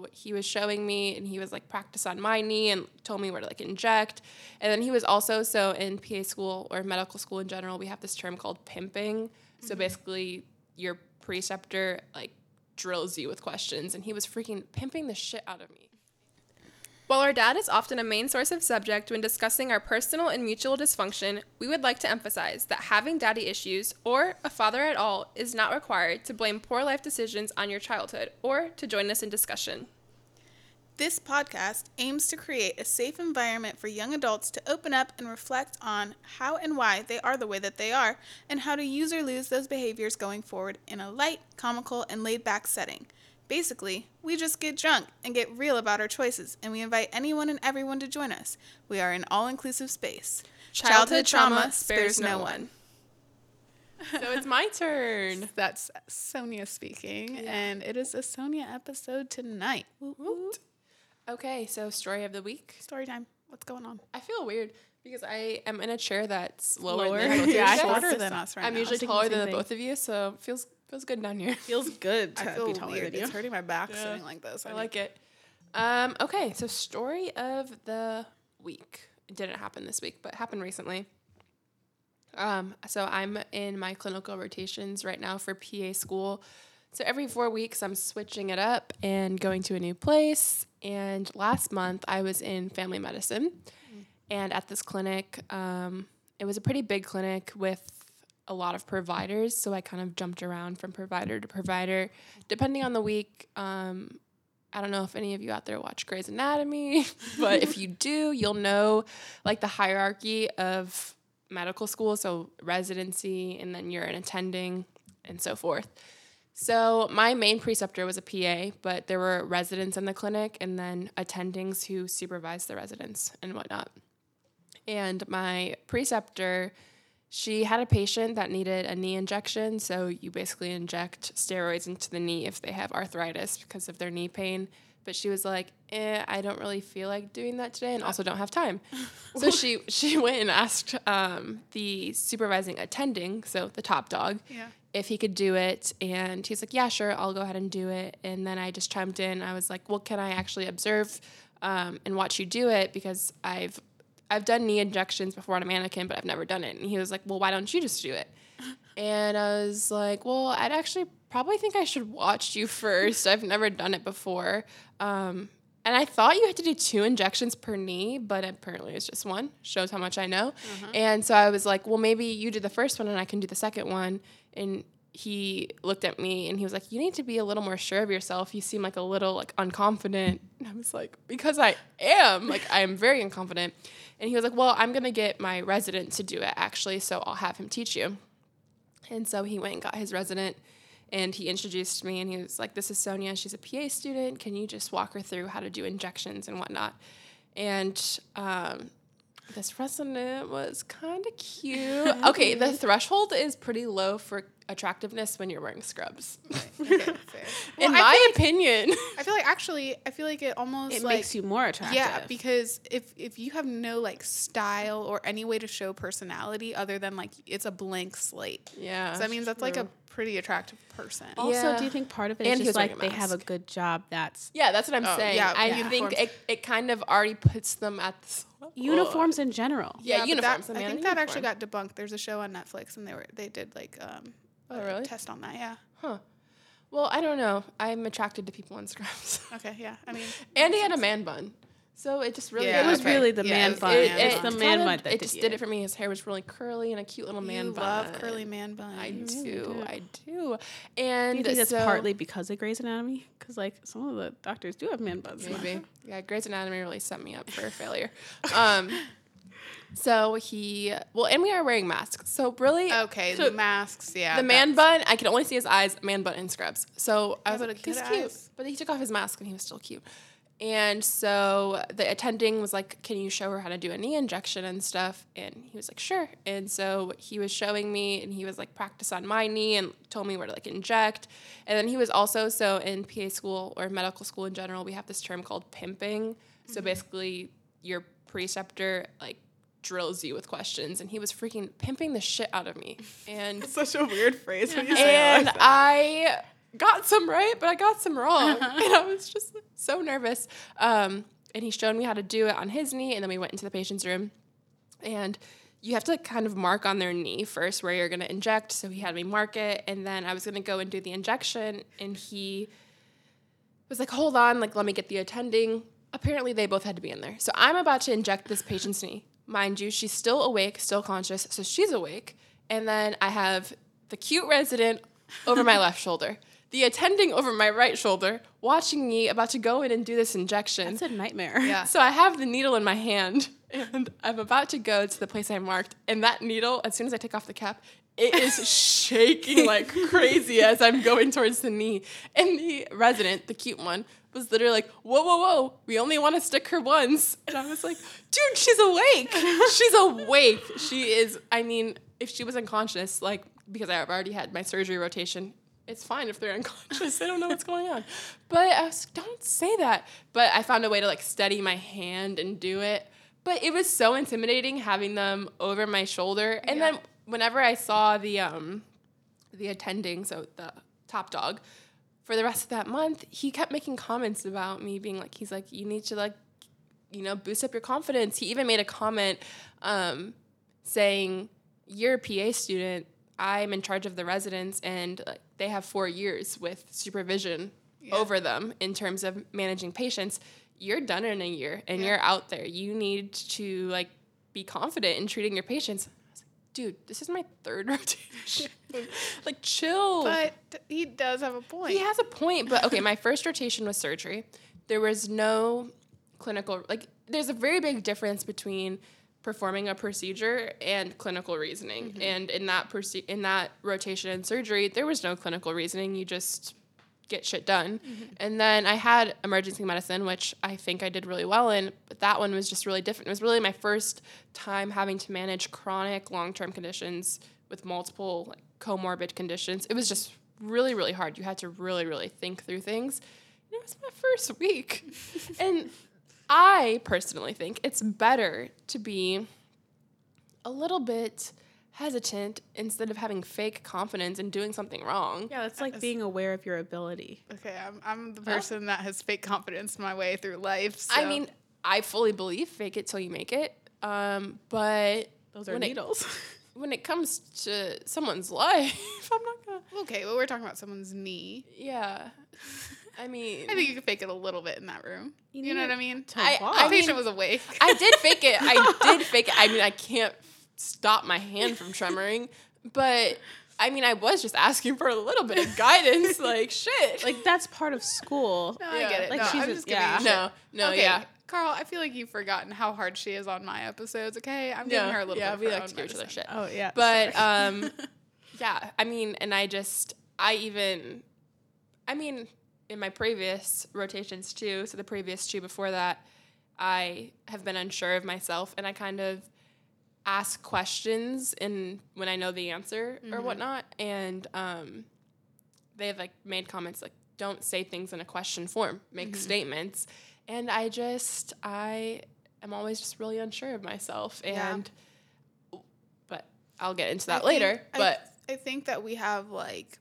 So he was showing me and he was like practice on my knee and told me where to like inject. And then he was also so in PA school or medical school in general, we have this term called pimping. So mm-hmm. basically your preceptor like drills you with questions and he was freaking pimping the shit out of me. While our dad is often a main source of subject when discussing our personal and mutual dysfunction, we would like to emphasize that having daddy issues or a father at all is not required to blame poor life decisions on your childhood or to join us in discussion. This podcast aims to create a safe environment for young adults to open up and reflect on how and why they are the way that they are, and how to use or lose those behaviors going forward in a light, comical, and laid back setting. Basically, we just get drunk and get real about our choices, and we invite anyone and everyone to join us. We are an all inclusive space. Childhood trauma spares no one. So it's my turn. That's Sonya speaking, and it is a Sonya episode tonight. Woot. Okay, so story of the week. Story time. What's going on? I feel weird because I am in a chair that's lower, Lower. than both of Yeah, you. Shorter than us right I'm now. usually taller than the thing. both of you, so it feels feels good down here. Feels good to I feel be taller weird. It's hurting my back Yeah. sitting like this. I like it. Um, okay, so story of the week. It didn't happen this week, but happened recently. Um, so I'm in my clinical rotations right now for PA school. So every four weeks, I'm switching it up and going to a new place. And last month, I was in family medicine. And at this clinic, um, it was a pretty big clinic with a lot of providers. So I kind of jumped around from provider to provider. Depending on the week, um, I don't know if any of you out there watch Grey's Anatomy, but if you do, you'll know like the hierarchy of medical school. So residency, and then you're an attending, and so forth. So my main preceptor was a PA, but there were residents in the clinic and then attendings who supervised the residents and whatnot. And my preceptor, she had a patient that needed a knee injection. So you basically inject steroids into the knee if they have arthritis because of their knee pain. But she was like, eh, I don't really feel like doing that today and also don't have time. so she she went and asked um, the supervising attending, so the top dog, Yeah. if he could do it. And he's like, yeah, sure, I'll go ahead and do it. And then I just chimed in. I was like, well, can I actually observe um, and watch you do it? Because I've I've done knee injections before on a mannequin, but I've never done it. And he was like, well, why don't you just do it? And I was like, well, I'd actually probably think I should watch you first. I've never done it before. Um, and I thought you had to do two injections per knee, but apparently it's just one. Shows how much I know. And so I was like, well, maybe you do the first one and I can do the second one. And he looked at me and he was like, you need to be a little more sure of yourself. You seem like a little like unconfident. And I was like, because I am. Like I am very unconfident. And he was like, well, I'm gonna get my resident to do it actually, so I'll have him teach you. And so he went and got his resident and he introduced me and he was like, This is Sonya. She's a PA student. Can you just walk her through how to do injections and whatnot? And um, this resident was kind of cute. Okay, the threshold is pretty low for attractiveness when you're wearing scrubs. Okay, fair. In Well, I my like- opinion. I feel like actually, I feel like it almost It like, makes you more attractive. Yeah, because if if you have no like style or any way to show personality other than like it's a blank slate, yeah. so that means that's like a true. Pretty attractive person. also, Yeah. do you think part of it And is just like they have a good job that's Yeah, that's what I'm Oh, saying. yeah, I yeah. think it, it kind of already puts them at the uniforms in general? Yeah, but uniforms. That, I think in that actually got debunked. There's a show on Netflix, and they were they did like um, Oh, a really? test on that. Yeah. Huh. Well, I don't know. I'm attracted to people in scrubs. Okay. Yeah. I mean, Andy he had a man bun. So it just really Yeah, It was okay. really the Yeah, man bun. the it, man it's it the man bun. That it did just did it for me. His hair was really curly and a cute little man you bun. love curly man bun. I really do, do. I do. Do And you think that's so- partly because of Grey's Anatomy? Because like some of the doctors do have man buns. maybe. yeah, Grey's Anatomy really set me up for failure. Um, so he well, and we are wearing masks. So really, Okay. So the masks. Yeah. the man bun, I could only see his eyes, man bun and scrubs. So I was but like, a he's cute. eyes. But he took off his mask and he was still cute. And so the attending was like, Can you show her how to do a knee injection and stuff? And he was like, Sure. And so he was showing me and he was like, Practice on my knee and told me where to like inject. And then he was also, so in PA school or medical school in general, we have this term called pimping. Mm-hmm. So basically, your preceptor like drills you with questions and he was freaking pimping the shit out of me. And Such a weird phrase when you say it and like. I got some right, but I got some wrong. and I was just so so nervous. Um, and he showed me how to do it on his knee, and then we went into the patient's room, and you have to kind of mark on their knee first where you're going to inject. So he had me mark it, and then I was going to go and do the injection, and he was like, "Hold on, like let me get the attending." Apparently, they both had to be in there. So I'm about to inject this patient's knee. Mind you, she's still awake, still conscious, so she's awake. And then I have the cute resident over my left shoulder, the attending over my right shoulder, watching me about to go in and do this injection. It's a nightmare. Yeah. So I have the needle in my hand and I'm about to go to the place I marked. And that needle, as soon as I take off the cap, it is shaking like crazy as I'm going towards the knee. And the resident, the cute one, was literally like, whoa, whoa, whoa, we only want to stick her once. And I was like, dude, she's awake. She's awake. She is, I mean, if she was unconscious, like, because I've already had my surgery rotation, it's fine if they're unconscious. They don't know what's going on. But I was like, don't say that. But I found a way to like steady my hand and do it. But it was so intimidating having them over my shoulder. And Yeah. then whenever I saw the um the attending, so the top dog, for the rest of that month, he kept making comments about me being like, he's like, you need to like, you know, boost up your confidence. He even made a comment um, saying, you're a PA student. I'm in charge of the residents, and like, they have four years with supervision over them in terms of managing patients. You're done in a year, and Yeah. you're out there. You need to like be confident in treating your patients. I was like, dude, this is my third rotation. like, chill. But he does have a point. He has a point, but okay, my first rotation was surgery. There was no clinical like there's a very big difference between performing a procedure and clinical reasoning. Mm-hmm. And in that proce- in that rotation in surgery, there was no clinical reasoning. You just get shit done. Mm-hmm. And then I had emergency medicine, which I think I did really well in, but that one was just really different. It was really my first time having to manage chronic long-term conditions with multiple like, comorbid conditions. It was just really, really hard. You had to really, really think through things. And it was my first week. and I personally think it's better to be a little bit hesitant instead of having fake confidence and doing something wrong. Yeah, that's like being aware of your ability. Okay, I'm, I'm the person that has fake confidence my way through life. So. I mean, I fully believe fake it till you make it. Um, but Those are when it, needles. when it comes to someone's life, I'm not gonna. okay, well, we're talking about someone's knee. Yeah, I mean, I think you could fake it a little bit in that room. You, know what I mean? to I- I the patient mean- was awake. I did fake it. I did fake it. I mean, I can't stop my hand from tremoring, but I mean, I was just asking for a little bit of guidance. Like shit. like that's part of school. no, yeah, I get it. like no, she's I'm a- just giving yeah. you shit. no, no, okay, yeah, Carl, I feel like you've forgotten how hard she is on my episodes. Okay, I'm yeah, giving her a little yeah. bit. of We her like to give each other shit. Oh yeah. But um, yeah. I mean, and I just, I even, I mean, in my previous rotations too. So the previous two before that, I have been unsure of myself, and I kind of ask questions and when I know the answer or whatnot, and um, they've like made comments like, "Don't say things in a question form. Make statements." And I just, I am always just really unsure of myself, Yeah. and but I'll get into I that later. think- I- but I think that we have like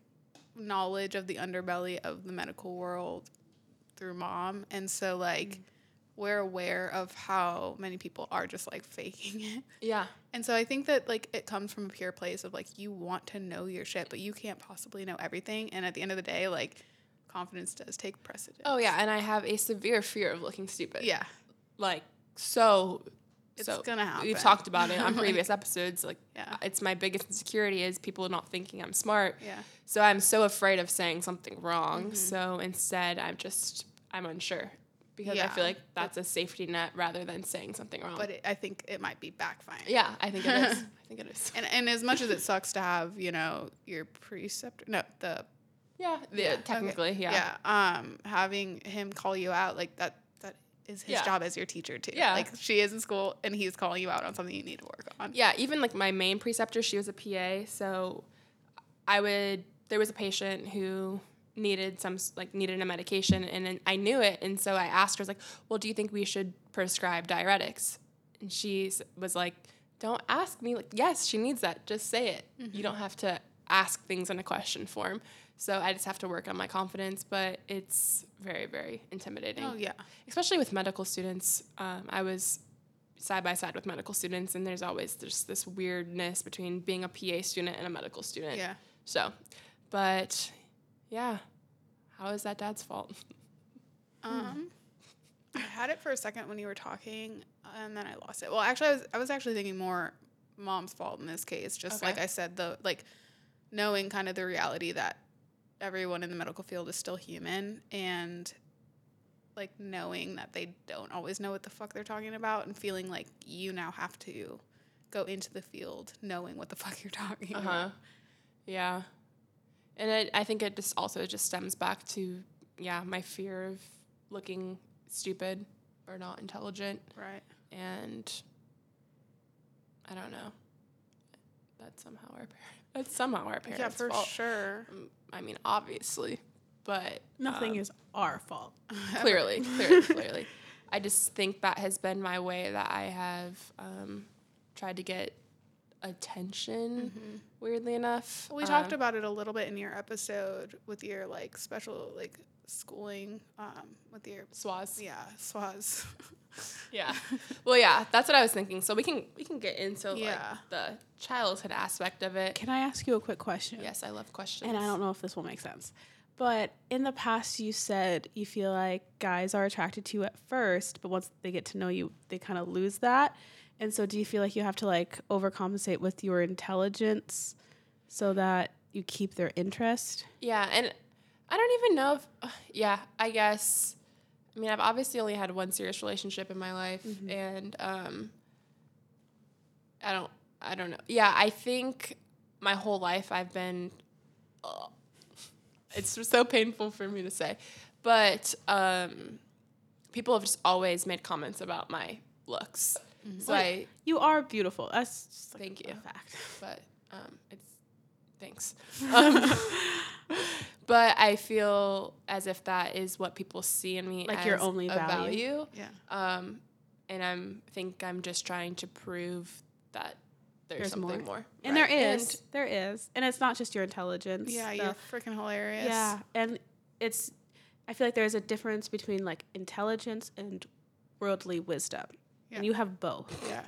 knowledge of the underbelly of the medical world through mom, and so like Mm. we're aware of how many people are just like faking it. yeah, And so I think that like it comes from a pure place of like you want to know your shit, but you can't possibly know everything. And at the end of the day, like confidence does take precedence. oh yeah, and I have a severe fear of looking stupid. yeah, like so. It's so gonna happen. We've talked about it on previous episodes. Like, Yeah. it's my biggest insecurity is people not thinking I'm smart. Yeah. So I'm so afraid of saying something wrong. Mm-hmm. So instead, I'm just I'm unsure because I feel like that's a safety net rather than saying something wrong. But it, I think it might be backfiring. yeah, I think it is. I think it is. And and as much as it sucks to have you know your preceptor, no the Yeah, the, okay, technically, yeah. yeah um having him call you out like that is his Yeah. job as your teacher too. Yeah. like she is in school and he's calling you out on something you need to work on. Yeah, even like my main preceptor, she was a PA, so I would there was a patient who needed some like needed a medication and then I knew it and so I asked her I was like, "Well, do you think we should prescribe diuretics?" And she was like, "Don't ask me like, yes, she needs that. Just say it. You mm-hmm. don't have to ask things in a question form." So I just have to work on my confidence, but it's very very intimidating. Oh yeah. especially with medical students. Um, I was side by side with medical students, and there's always just this weirdness between being a PA student and a medical student. Yeah. So, but yeah, how is that dad's fault? Um, I had it for a second when you were talking, and then I lost it. Well, actually, I was I was actually thinking more mom's fault in this case. Just like I said, the like knowing kind of the reality that everyone in the medical field is still human, and like knowing that they don't always know what the fuck they're talking about, and feeling like you now have to go into the field knowing what the fuck you're talking Uh about. Yeah, and it, I think it just also just stems back to yeah my fear of looking stupid or not intelligent, Right. and I don't know. That's somehow our parents. That's somehow our parents' Yeah, for fault. sure. Um, I mean, obviously, but Nothing um, is our fault. clearly, clearly, clearly. I just think that has been my way that I have um, tried to get attention. Weirdly enough, Mm-hmm. We talked Um, about it a little bit in your episode with your like special like schooling um with your SWAS. yeah SWAS Yeah. well, yeah, that's what I was thinking. So we can we can get into Yeah. like the childhood aspect of it. Can I ask you a quick question? Yes, I love questions. And I don't know if this will make sense. But in the past, you said you feel like guys are attracted to you at first, but once they get to know you, they kind of lose that. And so, do you feel like you have to like overcompensate with your intelligence so that you keep their interest? Yeah, and I don't even know if, yeah, I guess. I mean, I've obviously only had one serious relationship in my life, and um, I don't, I don't know. Yeah, I think my whole life I've been. ugh, it's so painful for me to say, but um, people have just always made comments about my looks. So Well, I You are beautiful. That's just like Thank a you. fact. but um, it's thanks. Um, but I feel as if that is what people see in me, Like as your only a value. yeah Um, and I'm think I'm just trying to prove that there's, There's something more. more. And Right. there is, there is, and it's not just your intelligence. yeah the- you're freaking hilarious Yeah, and it's. I feel like there's a difference between like intelligence and worldly wisdom, Yeah. and you have both. yeah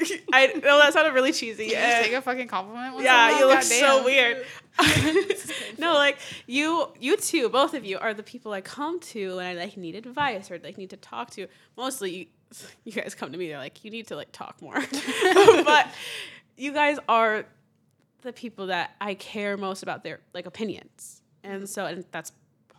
I know that sounded really cheesy. Can you just take a fucking compliment once yeah, you look Goddamn. so weird. no, like you, you two, both of you are the people I come to when I like need advice or like need to talk to. Mostly, you, you guys come to me. They're like, you need to like talk more. but you guys are the people that I care most about their like opinions, and mm-hmm. so and that's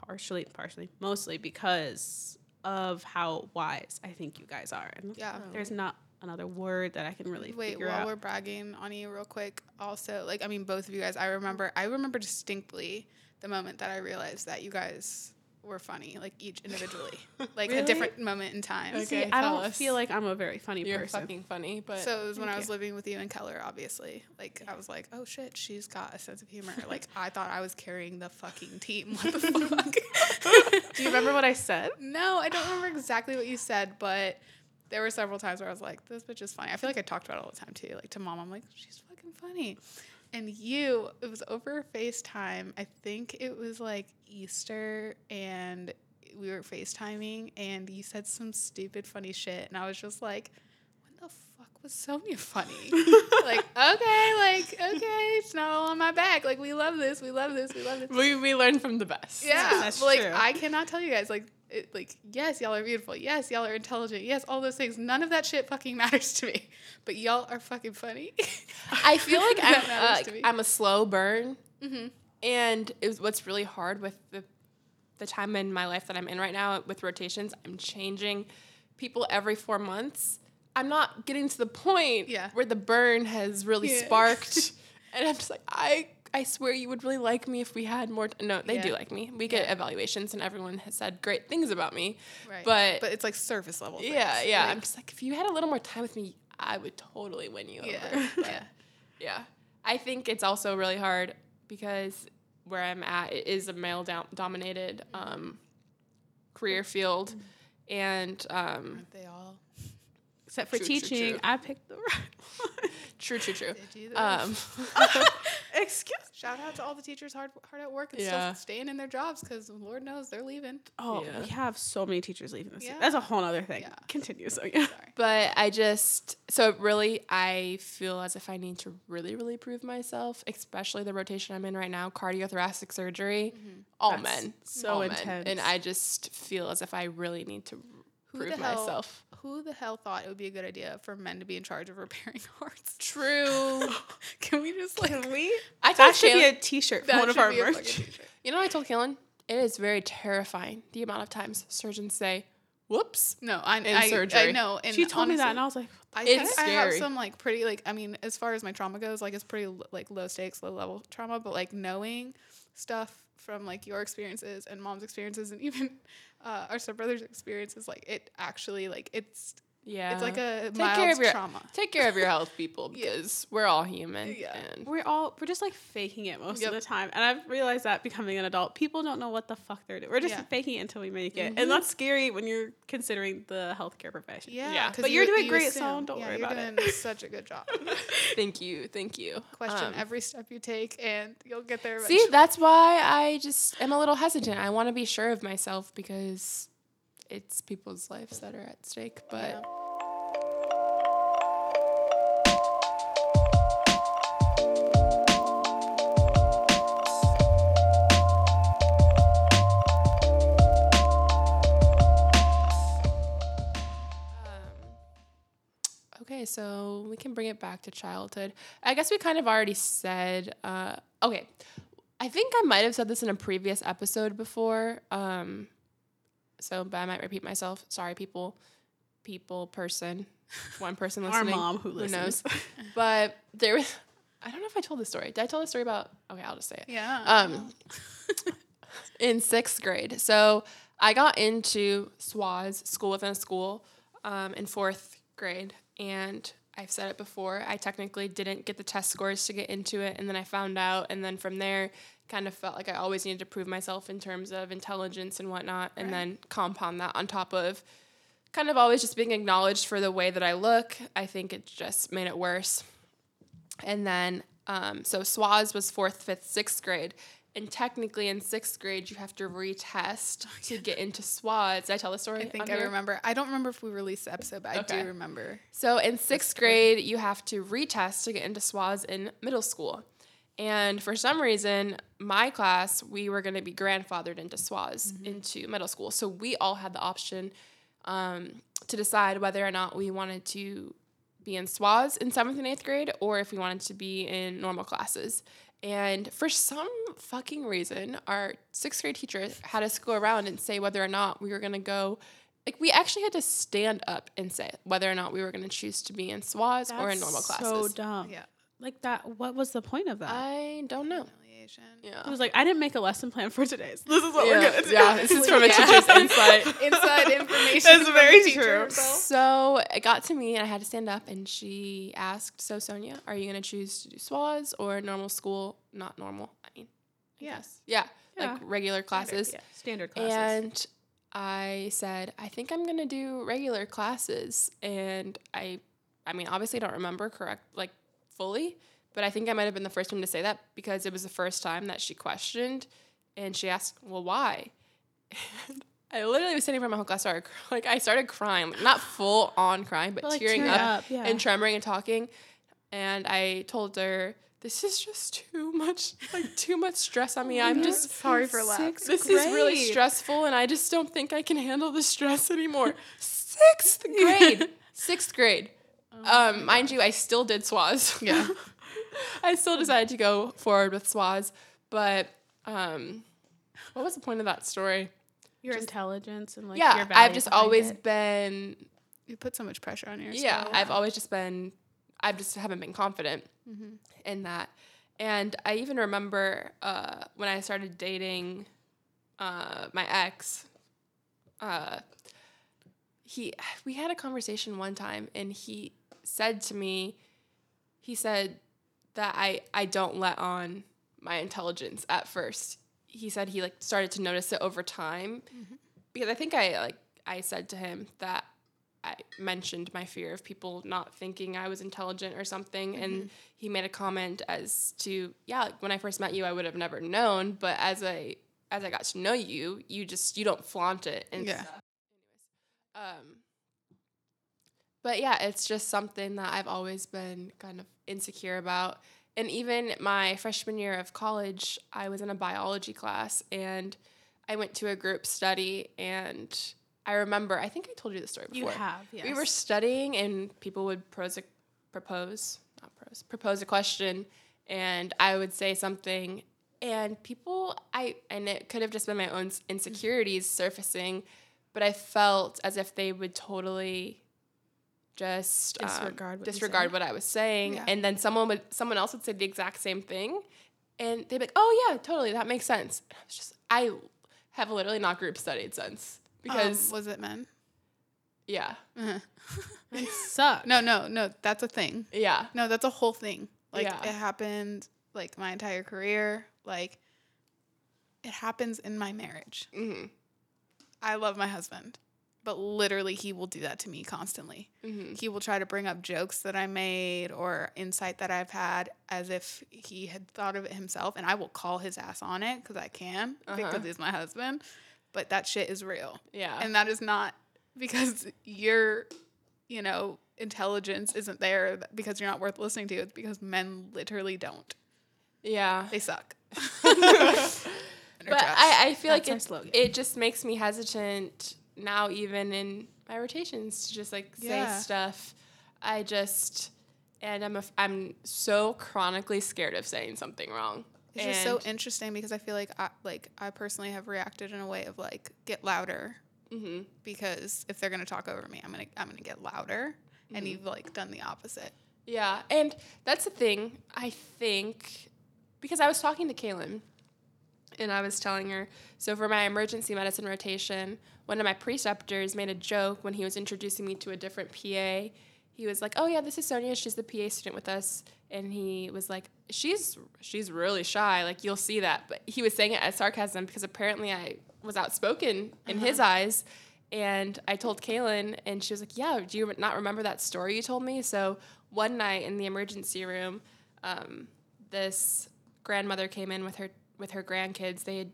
partially, partially, mostly because of how wise I think you guys are. And Yeah. there's not another word that I can really Wait, while out. we're bragging on you real quick, also like I mean both of you guys, I remember I remember distinctly the moment that I realized that you guys were funny, like each individually. Like a different moment in time. Okay. See, I don't fellas. feel like I'm a very funny You're person. fucking funny, but So it was when I Thank was living with you and Keller, obviously. Like I was like, oh shit, she's got a sense of humor. Like I thought I was carrying the fucking team. What the fuck? Do you remember what I said? no, I don't remember exactly what you said, but there were several times where I was like, this bitch is funny. I feel like I talked about it all the time too. Like to mom, I'm like, she's fucking funny. And you, it was over FaceTime. I think it was like Easter and we were FaceTiming and you said some stupid funny shit. And I was just like, when the fuck was Sonya funny? like, okay, like, okay, it's not all on my back. Like, we love this, we love this, we love this. we we learn from the best. Yeah, That's like true. I cannot tell you guys like it, like yes, y'all are beautiful. Yes, y'all are intelligent. Yes, all those things. None of that shit fucking matters to me. But y'all are fucking funny. I feel like I'm, uh. I'm a slow burn, Mhm. and it was what's really hard with the the time in my life that I'm in right now with rotations. I'm changing people every four months. I'm not getting to the point Yeah. where the burn has really Yeah. sparked, and I'm just like I. I swear you would really like me if we had more. T-. No, they do like me. We get Yeah. evaluations, and everyone has said great things about me. right. But, but it's like surface level. yeah, things. yeah. Like, I'm just like, if you had a little more time with me, I would totally win you yeah, over. Yeah. yeah. I think it's also really hard because where I'm at it is a male dom- dominated um, career field. And um, Aren't they all? Except for True, true, teaching, true. I picked the right one. True, true, true. Did you. Um, Excuse. Shout out to all the teachers hard hard at work and Yeah. still staying in their jobs because Lord knows they're leaving. Oh, Yeah. we have so many teachers leaving this. year. Yeah. That's a whole other thing. Yeah. Continue. So yeah. Sorry. but I just so really I feel as if I need to really, really prove myself, especially the rotation I'm in right now, cardiothoracic surgery. All Mm-hmm. That's men, so all men. intense. and I just feel as if I really need to Who prove the hell- myself. Who the hell thought it would be a good idea for men to be in charge of repairing hearts? True. Can we just like Can we? I That should be a T-shirt for one of our merch. You know, what I told Kaylin it is very terrifying the amount of times surgeons say, "Whoops." No, I, In I, I know. And She told me that, and I was like, I think I have some like pretty like I mean as far as my trauma goes like it's pretty like low stakes low level trauma but like knowing stuff from like your experiences and mom's experiences and even uh, our stepbrother's experiences like it actually like it's Yeah, it's like a Take mild care of your trauma. take care of your health, people, Yeah. because we're all human. Yeah. and we're all we're just like faking it most Yep. of the time, and I've realized that becoming an adult, people don't know what the fuck they're doing. We're just Yeah. faking it until we make it, Mhm. and that's scary when you're considering the healthcare profession. Yeah, Yeah. 'cause But you're you- doing you great, assume. so don't yeah, worry you're about it. doing such a good job. Thank you, thank you. Question Um, every step you take, and you'll get there. See, that's why I just am a little hesitant. I want to be sure of myself because it's people's lives that are at stake. But Yeah. Um, okay, so we can bring it back to childhood. I guess we kind of already said. Uh, okay, I think I might have said this in a previous episode before. Um, so, but I might repeat myself. Sorry, people, people, person, one person listening. Our mom who who knows? but there was. I don't know if I told this story. Did I tell the story about? Okay, I'll just say it yeah. um, in sixth grade. So I got into SWAS, school within a school, um, in fourth grade. And I've said it before, I technically didn't get the test scores to get into it. And then I found out. And then from there, kind of felt like I always needed to prove myself in terms of intelligence and whatnot. And Right. then compound that on top of kind of always just being acknowledged for the way that I look. I think it just made it worse. And then, um, so SWAS was fourth, fifth, sixth grade. And technically, in sixth grade, you have to retest to get into SWAS. Did I tell the story? I think I remember. I don't remember if we released the episode, but I do remember. So in sixth grade, you have to retest to get into SWAS in middle school. And for some reason, my class, we were going to be grandfathered into SWAS into middle school. So we all had the option um, to decide whether or not we wanted to be in SWAS in seventh and eighth grade or if we wanted to be in normal classes. And for some fucking reason, our sixth grade teacher had us go around and say whether or not we were going to go. Like, we actually had to stand up and say whether or not we were going to choose to be in SWAS or in normal classes. So dumb. Yeah. Like that. What was the point of that? I don't know. Yeah. I was like, I didn't make a lesson plan for today's. This is what yeah, we're gonna do. yeah, this is from a teacher's insight. Inside information. That's very true. herself. So it got to me, and I had to stand up, and she asked, "So Sonya, are you going to choose to do SWAS or normal school? Not normal. I mean, I Yeah. guess. yeah, Yeah. like regular classes." Yeah, standard classes. And I said, I think I'm gonna do regular classes. And I I mean, obviously don't remember correct like fully, but I think I might have been the first one to say that because it was the first time that she questioned and she asked, Well, why? And I literally was sitting in front of my whole class, started, like I started crying, like not full on crying, but, But, like, tearing tearing up, up, yeah. and tremoring and talking. And I told her, This is just too much, like too much stress on me. I'm just sorry for laughing. Sixth this is really stressful and I just don't think I can handle the stress anymore. Sixth grade. Sixth grade. Um, mind you, I still did SWAS. Yeah. I still decided to go forward with SWAS, but um, what was the point of that story? your intelligence and like yeah, your I've just always it. been You put so much pressure on yourself. yeah, I've always just been, I just haven't been confident Mm-hmm. in that. And I even remember uh, when I started dating uh, my ex, uh, he, we had a conversation one time and he said to me, he said that I, I don't let on my intelligence at first. He said he like started to notice it over time because I think I like I said to him that I mentioned my fear of people not thinking I was intelligent or something, and he made a comment as to yeah, like when I first met you, I would have never known, but as I as I got to know you, you just you don't flaunt it and Yeah. stuff. Anyways, um, but yeah, it's just something that I've always been kind of insecure about. And even my freshman year of college, I was in a biology class and I went to a group study. And I remember, I think I told you the story before. You have, yes. We were studying and people would pros- propose, not pros, propose a question. And I would say something. And people, I, and it could have just been my own insecurities surfacing, but I felt as if they would totally just um, Disregard what disregard what I was saying, Yeah. and then someone would someone else would say the exact same thing, and they'd be like, "Oh yeah, totally, that makes sense." And I was just, I have literally not group studied since because um, was it men? yeah, Uh-huh. It sucks. No, no, no. That's a thing. yeah, No, that's a whole thing. Like Yeah. it happened like my entire career. Like it happens in my marriage. hmm I love my husband, but literally he will do that to me constantly. hmm He will try to bring up jokes that I made or insight that I've had as if he had thought of it himself, and I will call his ass on it because I can Uh-huh. because he's my husband. But that shit is real, yeah, and that is not because your, you know, intelligence isn't there because you're not worth listening to. It's because men literally don't. yeah. They suck. But. I, I feel That's like it, it just makes me hesitant now, even in my rotations, to just like Yeah. say stuff. I just, and I'm a, I'm so chronically scared of saying something wrong. It's just so interesting because I feel like I like I personally have reacted in a way of like get louder Mhm. because if they're gonna talk over me, I'm gonna I'm gonna get louder, and you've like done the opposite. Yeah, and that's the thing. I think because I was talking to Kaylin, and I was telling her. So for my emergency medicine rotation, one of my preceptors made a joke when he was introducing me to a different PA. He was like, "Oh yeah, this is Sonya. She's the PA student with us." And he was like, "She's she's really shy. Like you'll see that." But he was saying it as sarcasm because apparently I was outspoken in his eyes. And I told Kaylin, and she was like, "Yeah, do you not remember that story you told me?" So one night in the emergency room, um, this grandmother came in with her with her grandkids. They had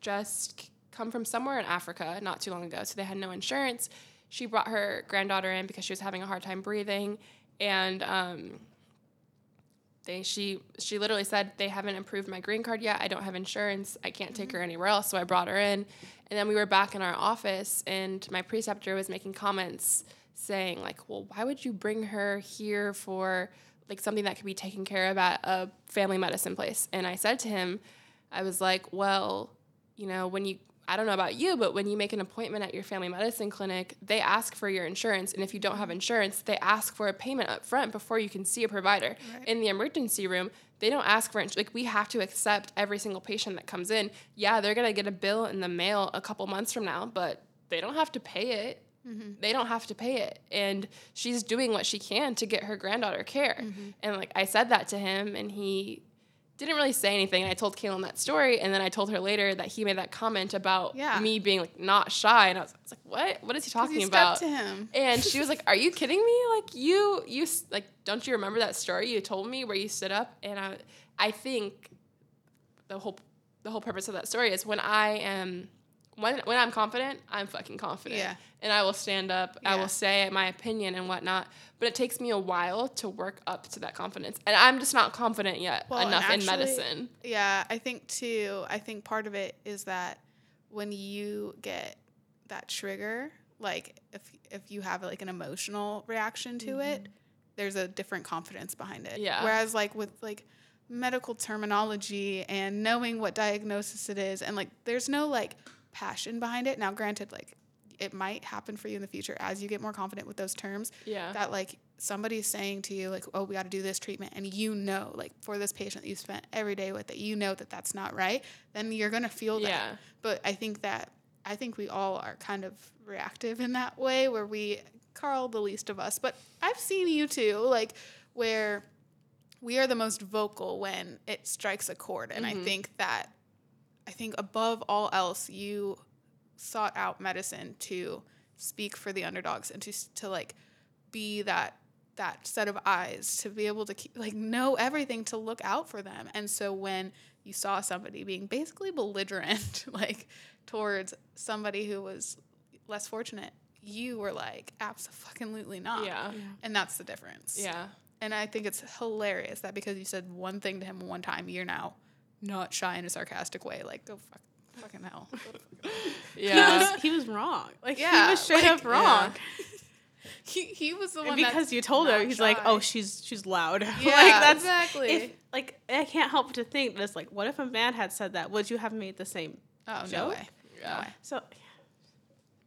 just come from somewhere in Africa not too long ago, so they had no insurance. She brought her granddaughter in because she was having a hard time breathing, and um, they she she literally said they haven't approved my green card yet. I don't have insurance. I can't take her anywhere else. So I brought her in, and then we were back in our office, and my preceptor was making comments saying like, "Well, why would you bring her here for like something that could be taken care of at a family medicine place?" And I said to him, I was like, "Well, you know, when you I don't know about you, but when you make an appointment at your family medicine clinic, they ask for your insurance. And if you don't have insurance, they ask for a payment up front before you can see a provider. Right. In the emergency room, they don't ask for ins- like we have to accept every single patient that comes in. Yeah, they're gonna get a bill in the mail a couple months from now, but they don't have to pay it. Mm-hmm. They don't have to pay it. And she's doing what she can to get her granddaughter care. Mm-hmm. And like I said that to him and he didn't really say anything. And I told Kaylin that story, and then I told her later that he made that comment about Yeah. me being like not shy, and I was, I was like, "What? What is he talking about?" to him. And she was like, "Are you kidding me? Like you, you like, don't you remember that story you told me where you stood up?" And I, I think the whole, the whole purpose of that story is when I am, when when I'm confident, I'm fucking confident, Yeah. and I will stand up, I will say my opinion and whatnot. But it takes me a while to work up to that confidence, and I'm just not confident yet Well, enough in medicine. Yeah, I think too. I think part of it is that when you get that trigger, like if if you have like an emotional reaction to it, mm-hmm. there's a different confidence behind it. Yeah. Whereas like with like medical terminology and knowing what diagnosis it is and like there's no like passion behind it. Now granted like it might happen for you in the future as you get more confident with those terms Yeah. that like somebody's saying to you like oh we got to do this treatment and you know like for this patient that you spent every day with that you know that that's not right then you're going to feel that Yeah. but i think that i think we all are kind of reactive in that way where we carl the least of us but i've seen you too like where we are the most vocal when it strikes a chord and i Mhm. think that i think above all else you sought out medicine to speak for the underdogs and to to like be that that set of eyes to be able to keep, like know everything to look out for them. And so when you saw somebody being basically belligerent like towards somebody who was less fortunate, you were like absolutely not. Yeah. And that's the difference. Yeah. And I think it's hilarious that because you said one thing to him one time, you're now not shy in a sarcastic way. Like, go fuck, fucking hell. He Yeah. was he was wrong. Like Yeah, he was straight like, up wrong. he, he was the And one because that's you told her, not he's like, "Oh, she's she's loud." Yeah, like that's exactly. If, like I can't help but to think this. Like, what if a man had said that? Would you have made the same? oh, no joke? way. No Yeah. way. So,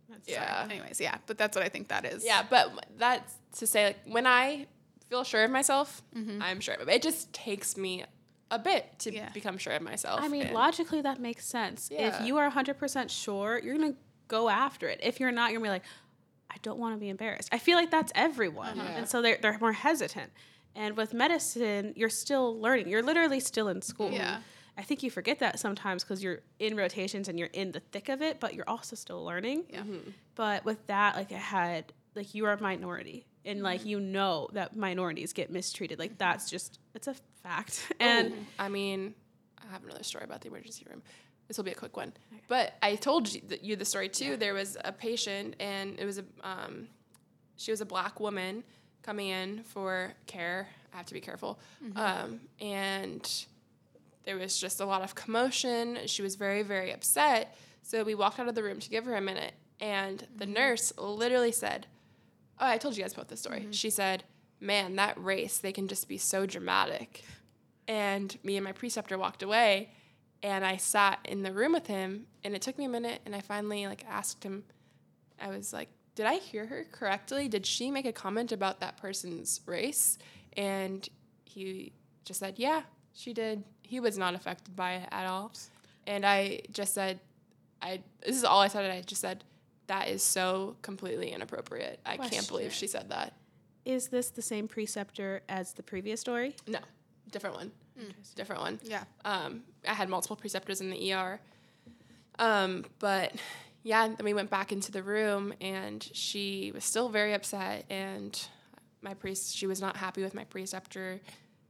that's Yeah. Anyways, yeah, but that's what I think that is. Yeah, but that's to say, like, when I feel sure of myself, Mm-hmm. I'm sure of it. It just takes me a bit to Yeah. become sure of myself. I mean, and- logically, that makes sense. Yeah. If you are 100% sure, you're going to go after it. If you're not, you're going to be like, I don't want to be embarrassed. I feel like that's everyone. Uh-huh. And so they're, they're more hesitant. And with medicine, you're still learning. You're literally still in school. Yeah. I think you forget that sometimes because you're in rotations and you're in the thick of it, but you're also still learning. Yeah. But with that, like I had, like you are a minority, and like Mm-hmm. you know that minorities get mistreated. Like that's just it's a fact. And Oh, I mean, I have another story about the emergency room. This will be a quick one. But I told you, you the story too. There was a patient, and it was a um, she was a black woman coming in for care. I have to be careful. Um, and there was just a lot of commotion. She was very, very upset. So we walked out of the room to give her a minute, and the nurse literally said, "Oh, I told you guys about this story." Mm-hmm. She said, "Man, that race, they can just be so dramatic." And me and my preceptor walked away, and I sat in the room with him, and it took me a minute, and I finally like asked him. I was like, "Did I hear her correctly? Did she make a comment about that person's race?" And he just said, "Yeah, she did." He was not affected by it at all. And I just said, "I." This is all I said. I just said, "That is so completely inappropriate. I can't believe she said that. Is this the same preceptor as the previous story? No, different one. Different one. Yeah. Um, I had multiple preceptors in the ER. Um, but yeah, then we went back into the room and she was still very upset and my priest she was not happy with my preceptor,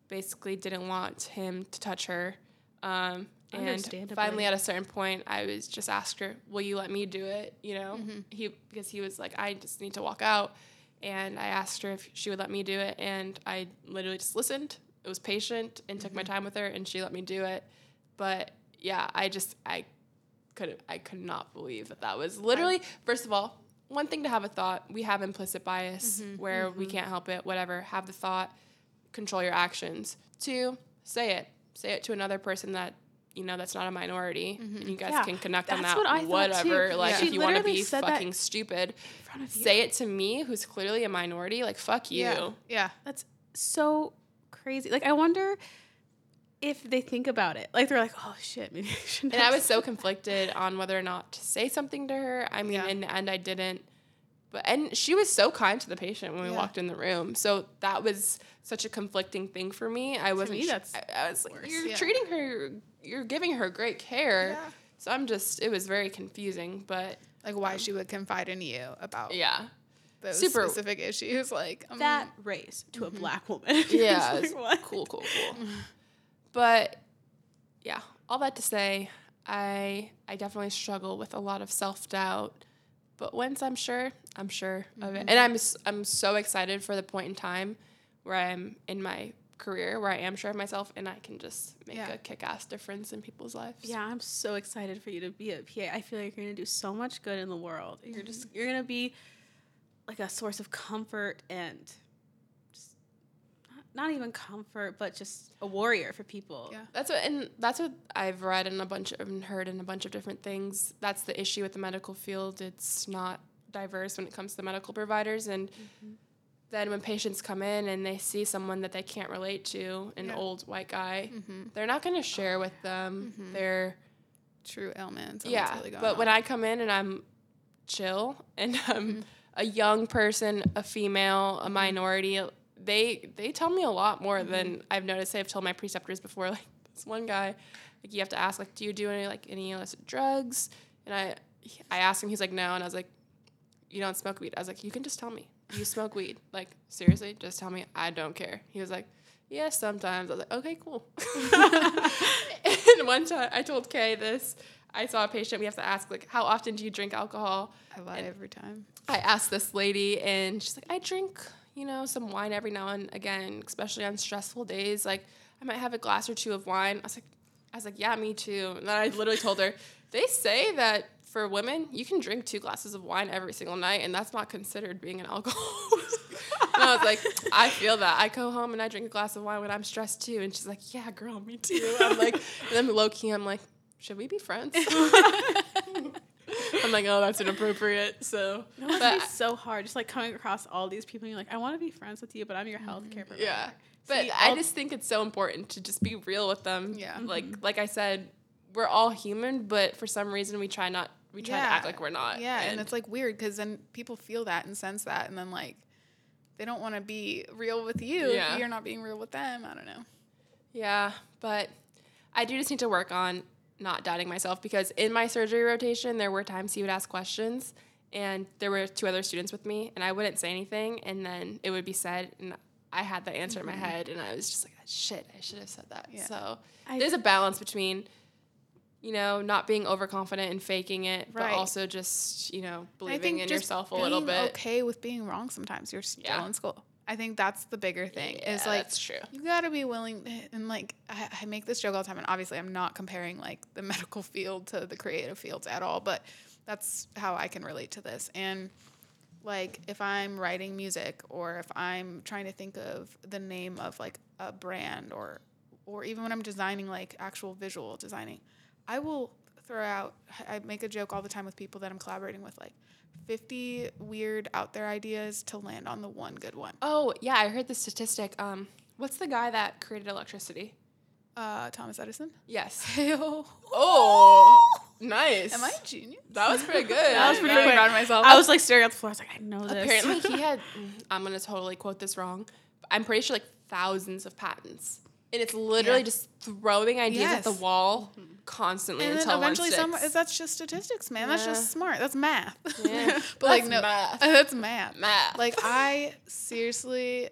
basically didn't want him to touch her. Um, and finally at a certain point I was just asked her, Will you let me do it? You know? Mm-hmm. He because he was like, I just need to walk out and I asked her if she would let me do it and I literally just listened. It was patient and took my mm-hmm. time with her and she let me do it. But yeah, I just I could I could not believe that that was literally first of all one thing to have a thought. We have implicit bias mm-hmm, where we can't help it. Whatever, have the thought, control your actions. Two, say it. Say it to another person that you know that's not a minority, and you guys Yeah, can connect on that. what I thought, too. whatever. Like She if you want to be fucking stupid, front of you. say it to me, who's clearly a minority. Like fuck you. Yeah. Yeah. That's so crazy. Like I wonder if they think about it. Like they're like, oh shit, maybe I shouldn't. And I was so conflicted on whether or not to say something to her. I mean, Yeah. in the end, I didn't. But and she was so kind to the patient when we Yeah. walked in the room. So that was such a conflicting thing for me. I wasn't. me, that's I, I was like, you're Yeah. treating her. You're giving her great care. Yeah. So I'm just. It was very confusing, but Like why she would confide in you about yeah, those super- specific issues. Like um, that race to a black woman. yeah, It's it's like, what? cool, cool, cool. but yeah, all that to say, I I definitely struggle with a lot of self doubt. But once I'm sure, I'm sure of it, mm-hmm. and I'm I'm so excited for the point in time where I'm in my career where I am sure of myself and I can just make Yeah. a kick ass difference in people's lives. Yeah, I'm so excited for you to be a PA. I feel like you're gonna do so much good in the world. You're just mm-hmm. you're gonna be like a source of comfort and not, even comfort, but just a warrior for people. Yeah. That's what, and that's what I've read in a bunch of, and heard in a bunch of different things. That's the issue with the medical field. It's not diverse when it comes to medical providers, and mm-hmm. then when patients come in and they see someone that they can't relate to, an Yeah. old white guy, mm-hmm. they're not going to share with them. Mm-hmm. They're true ailments. Oh, and yeah, really but when. I come in and I'm chill and I'm a young person, a female, a minority, they they tell me a lot more mm-hmm. than I've noticed. I've told my preceptors before. Like this one guy, like you have to ask, like, do you do any like any illicit drugs? And I I asked him, he's like, no, and I was like, you don't smoke weed. I was like, you can just tell me you smoke weed. Like seriously, just tell me. I don't care. He was like, yeah, sometimes. I was like, okay, cool. and one time I told Kay this. I saw a patient. We have to ask like, how often do you drink alcohol? I lie every time. I asked this lady, and she's like, I drink, you know, some wine every now and again, especially on stressful days. Like, I might have a glass or two of wine. I was like, I was like, yeah, me too. And then I literally told her, they say that for women, you can drink two glasses of wine every single night, and that's not considered being an alcoholic. and I was like, I feel that. I go home and I drink a glass of wine when I'm stressed too. And she's like, Yeah, girl, me too. I'm like, and then low key, I'm like, Should we be friends? I'm like, oh, that's inappropriate. So, no, it's so hard. Just like coming across all these people, and you're like, I want to be friends with you, but I'm your healthcare provider. Yeah, but See, I just think it's so important to just be real with them. Yeah, like mm-hmm. like I said, we're all human, but for some reason we try not we try yeah. to act like we're not. Yeah, and, and it's like weird because then people feel that and sense that, and then like they don't want to be real with you. Yeah. you're not being real with them. I don't know. Yeah, but I do just need to work on not doubting myself because in my surgery rotation, there were times he would ask questions and there were two other students with me and I wouldn't say anything and then it would be said and I had the answer mm-hmm. in my mm-hmm. head and I was just like, shit, I should have said that. Yeah. So I, there's a balance between, you know, not being overconfident and faking it, right. but also just, you know, believing in yourself a little bit. okay with being wrong sometimes. You're still yeah. in school. I think that's the bigger thing. Yeah, is like that's true. You gotta be willing, and like I, I, make this joke all the time, and obviously I'm not comparing like the medical field to the creative fields at all, but that's how I can relate to this. And like if I'm writing music or if I'm trying to think of the name of like a brand or or even when I'm designing like actual visual designing, I will throw out. I make a joke all the time with people that I'm collaborating with, like 50 weird out there ideas to land on the one good one. Oh, yeah, I heard the statistic. Um, what's the guy that created electricity? Uh, Thomas Edison. Yes. oh, nice. Am I a genius? That was pretty good. that was pretty really proud of myself. I was like staring at the floor. I was like, I know this. Apparently, he had. I'm gonna totally quote this wrong. I'm pretty sure like thousands of patents, and it's literally yeah. just throwing ideas yes. at the wall. Mm-hmm constantly and until then eventually some that's just statistics man yeah. that's just smart that's math yeah. but like no math. that's math math like i seriously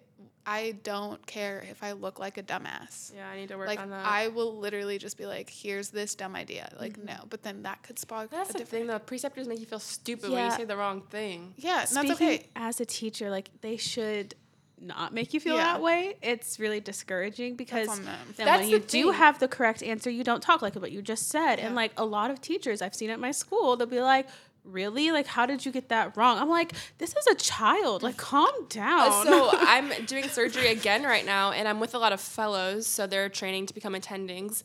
I don't care if I look like a dumbass. Yeah, I need to work like, on that. I will literally just be like, "Here's this dumb idea." Like, mm-hmm. no, but then that could spark. That's the thing, though. Preceptors make you feel stupid yeah. when you say the wrong thing. Yeah, Speaking that's okay. As a teacher, like they should not make you feel yeah. that way, it's really discouraging because That's then That's when you the do have the correct answer, you don't talk like what you just said. Yeah. And like a lot of teachers I've seen at my school, they'll be like, Really? Like, how did you get that wrong? I'm like, this is a child. Like, calm down. So, I'm doing surgery again right now, and I'm with a lot of fellows. So, they're training to become attendings.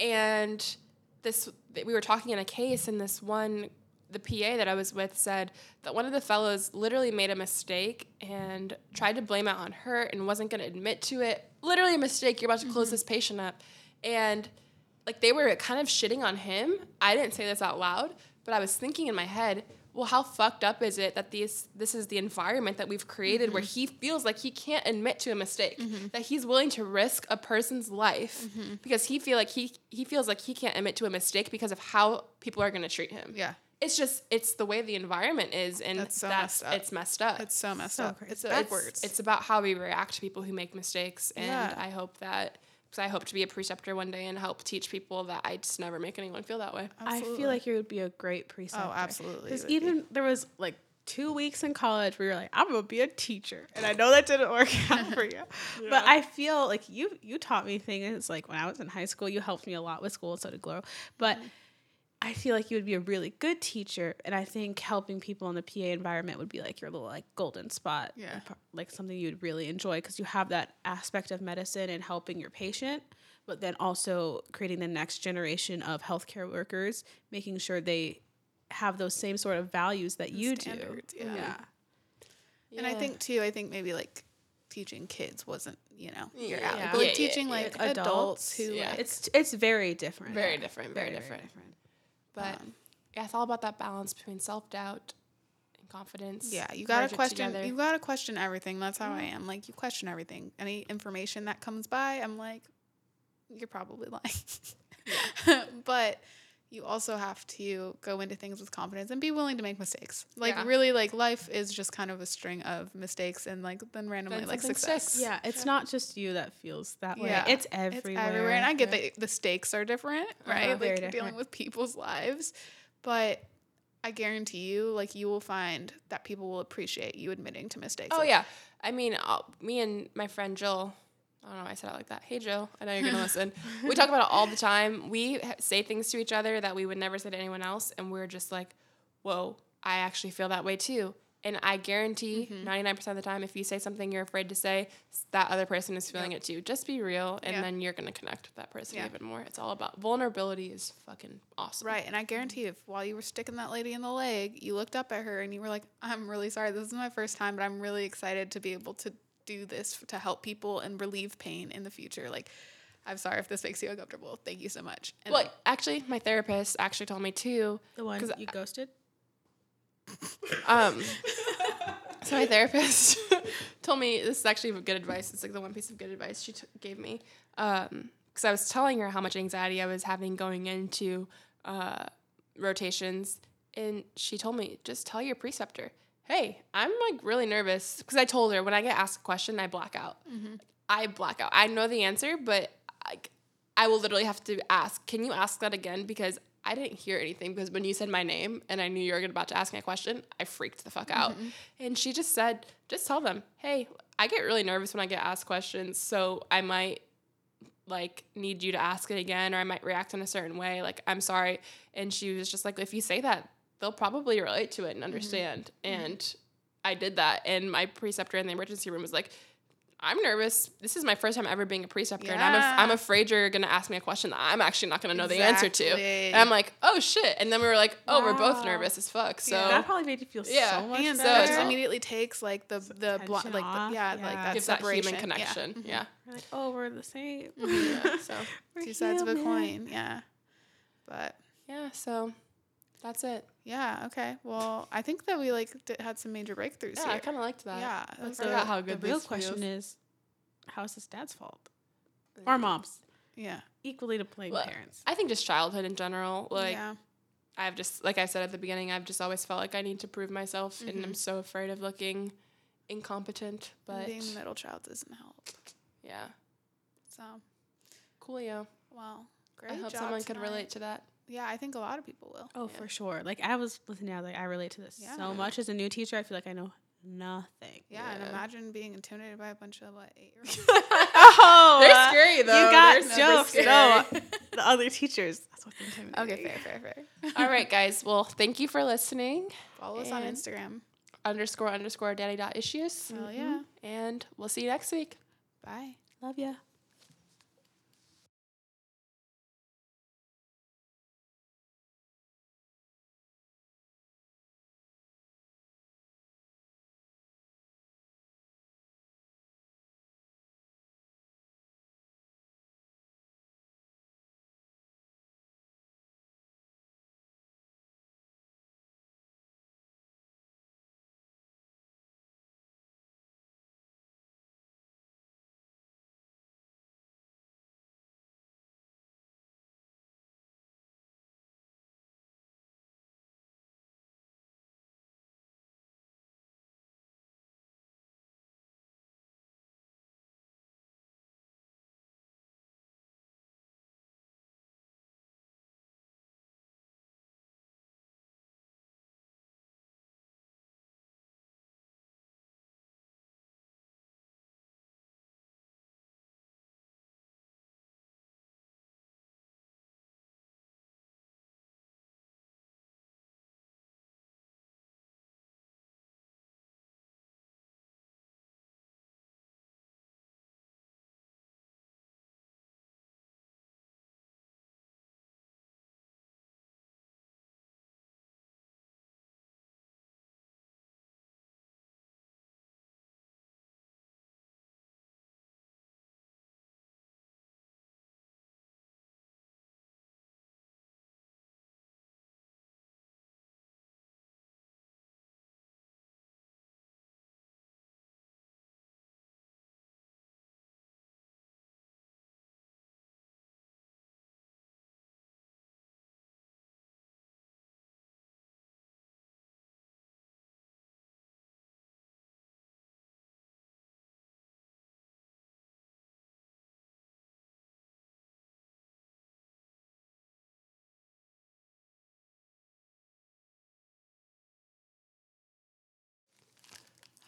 And this, we were talking in a case, and this one the PA that I was with said that one of the fellows literally made a mistake and tried to blame it on her and wasn't going to admit to it. Literally a mistake. You're about to close mm-hmm. this patient up. And like they were kind of shitting on him. I didn't say this out loud, but I was thinking in my head, well, how fucked up is it that these this is the environment that we've created mm-hmm. where he feels like he can't admit to a mistake, mm-hmm. that he's willing to risk a person's life mm-hmm. because he feel like he he feels like he can't admit to a mistake because of how people are going to treat him. Yeah it's just it's the way the environment is and that's, so that's messed it's messed up. It's so messed so up. It's so backwards. it's, it's, about how we react to people who make mistakes and yeah. i hope that because i hope to be a preceptor one day and help teach people that i just never make anyone feel that way. Absolutely. i feel like you would be a great preceptor. Oh absolutely because even be. there was like two weeks in college where you're like i'm gonna be a teacher and i know that didn't work out for you. Yeah. but i feel like you you taught me things like when i was in high school you helped me a lot with school so did glow. But mm-hmm I feel like you would be a really good teacher, and I think helping people in the PA environment would be like your little like golden spot, yeah, like something you'd really enjoy because you have that aspect of medicine and helping your patient, but then also creating the next generation of healthcare workers, making sure they have those same sort of values that you Standards, do. Yeah. yeah. And I think too, I think maybe like teaching kids wasn't you know your yeah. but like yeah, teaching like adults, adults who like, it's it's very different, very different, very, very different. Very different. But um, yeah, it's all about that balance between self doubt and confidence. Yeah, you gotta question. You gotta question everything. That's how mm-hmm. I am. Like you question everything. Any information that comes by, I'm like, you're probably lying. but you also have to go into things with confidence and be willing to make mistakes. Like Yeah. really like life is just kind of a string of mistakes and like then randomly Then like success. sticks. Yeah, it's not just you that feels that way. Yeah. It's It's everywhere. everywhere. And I get that the stakes are different, right? Uh-huh. Like Very you're dealing with people's lives. But I guarantee you, like you will find that people will appreciate you admitting to mistakes. Oh Like, yeah. I mean, i me and my friend Jill. I don't know. why I said it like that. Hey Jill, I know you're gonna listen. We talk about it all the time. We ha- say things to each other that we would never say to anyone else, and we're just like, "Whoa, I actually feel that way too." And I guarantee, Mm-hmm. 99 percent of the time, if you say something you're afraid to say, that other person is feeling it too. Just be real, and Yeah. then you're gonna connect with that person Yeah. even more. It's all about vulnerability. Is fucking awesome. Right. And I guarantee if while you were sticking that lady in the leg, you looked up at her and you were like, I'm really sorry. This is my first time, but I'm really excited to be able to do this f- to help people and relieve pain in the future. Like, I'm sorry if this makes you uncomfortable. Thank you so much. And Well, actually, my therapist actually told me too. The one 'Cause you ghosted? Um, so my therapist told me this is actually good advice. It's like the one piece of good advice she t- gave me. Um, because I was telling her how much anxiety I was having going into uh, rotations, and she told me just tell your preceptor, "Hey, I'm like really nervous." Because I told her when I get asked a question, I black out. Mm-hmm. I black out. I know the answer, but I, I will literally have to ask, "Can you ask that again?" Because I didn't hear anything because when you said my name and I knew you were about to ask me a question, I freaked the fuck out. Mm-hmm. And she just said, just tell them, hey, I get really nervous when I get asked questions, so I might like need you to ask it again or I might react in a certain way. Like, I'm sorry. And she was just like, if you say that, they'll probably relate to it and understand. And I did that. And my preceptor in the emergency room was like, I'm nervous. This is my first time ever being a preceptor, and I'm, af- I'm afraid you're gonna ask me a question that I'm actually not gonna know the answer to. And I'm like, oh shit. And then we were like, oh, we're both nervous as fuck. So Yeah. that probably made you feel Yeah. so much and so so it all- immediately takes like the the blo- tension like the, off. yeah, like that gives that separation human Yeah. Mm-hmm. connection. Yeah. We're like, oh, we're the same. Yeah, so We're two sides of a coin. Yeah, but yeah, so that's it. yeah, okay. Well, I think that we like d- had some major breakthroughs Yeah, here. I kind of liked that. yeah, it I was forgot a- how The real this question feels. is, how is this dad's fault? Or mom's? yeah, Equally to blame Well, parents. I think just childhood in general. Like yeah, I've just, like I said at the beginning, I've just always felt like I need to prove myself, and I'm mm-hmm. so afraid of looking incompetent. But being the middle child doesn't help. yeah, So, coolio. well, great I hope job someone could relate to that. Yeah, I think a lot of people will. Oh, Yeah. for sure. Like I was listening, I was like, I relate to this Yeah. so much. As a new teacher, I feel like I know nothing. Yeah, and imagine being intimidated by a bunch of what eight year olds. Oh, They're uh, scary though. You got They're jokes. scary. No, uh, the other teachers. That's what's intimidating. okay, fair, fair, fair. All right, guys. Well, thank you for listening. Follow us on Instagram. Underscore underscore daddy dot issues. Hell yeah. Mm-hmm. And we'll see you next week. Bye. Love ya.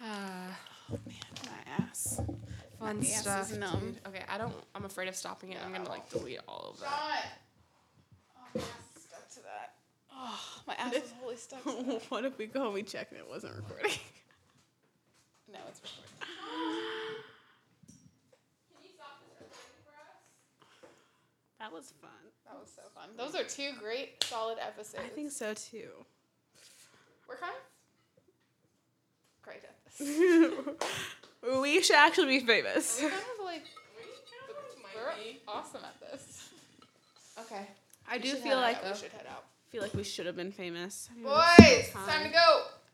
Oh man, my ass. Fun My ass stuff. is numb. dude. Okay, I don't. I'm afraid of stopping it. I'm gonna like delete all of that. Shot. Oh, my ass is stuck to that. Oh, my ass is wholly stuck what if we go and we check and it wasn't recording? No, it's recording. Can you stop this recording for us? That was fun. That was so fun. Those are two great, solid episodes. I think so too. we're kind of great at this. we should actually be famous. We're kind of like we're awesome at this. Okay. I do feel like out, we should head out. feel like we should have been famous. I mean, Boys, it's time to go.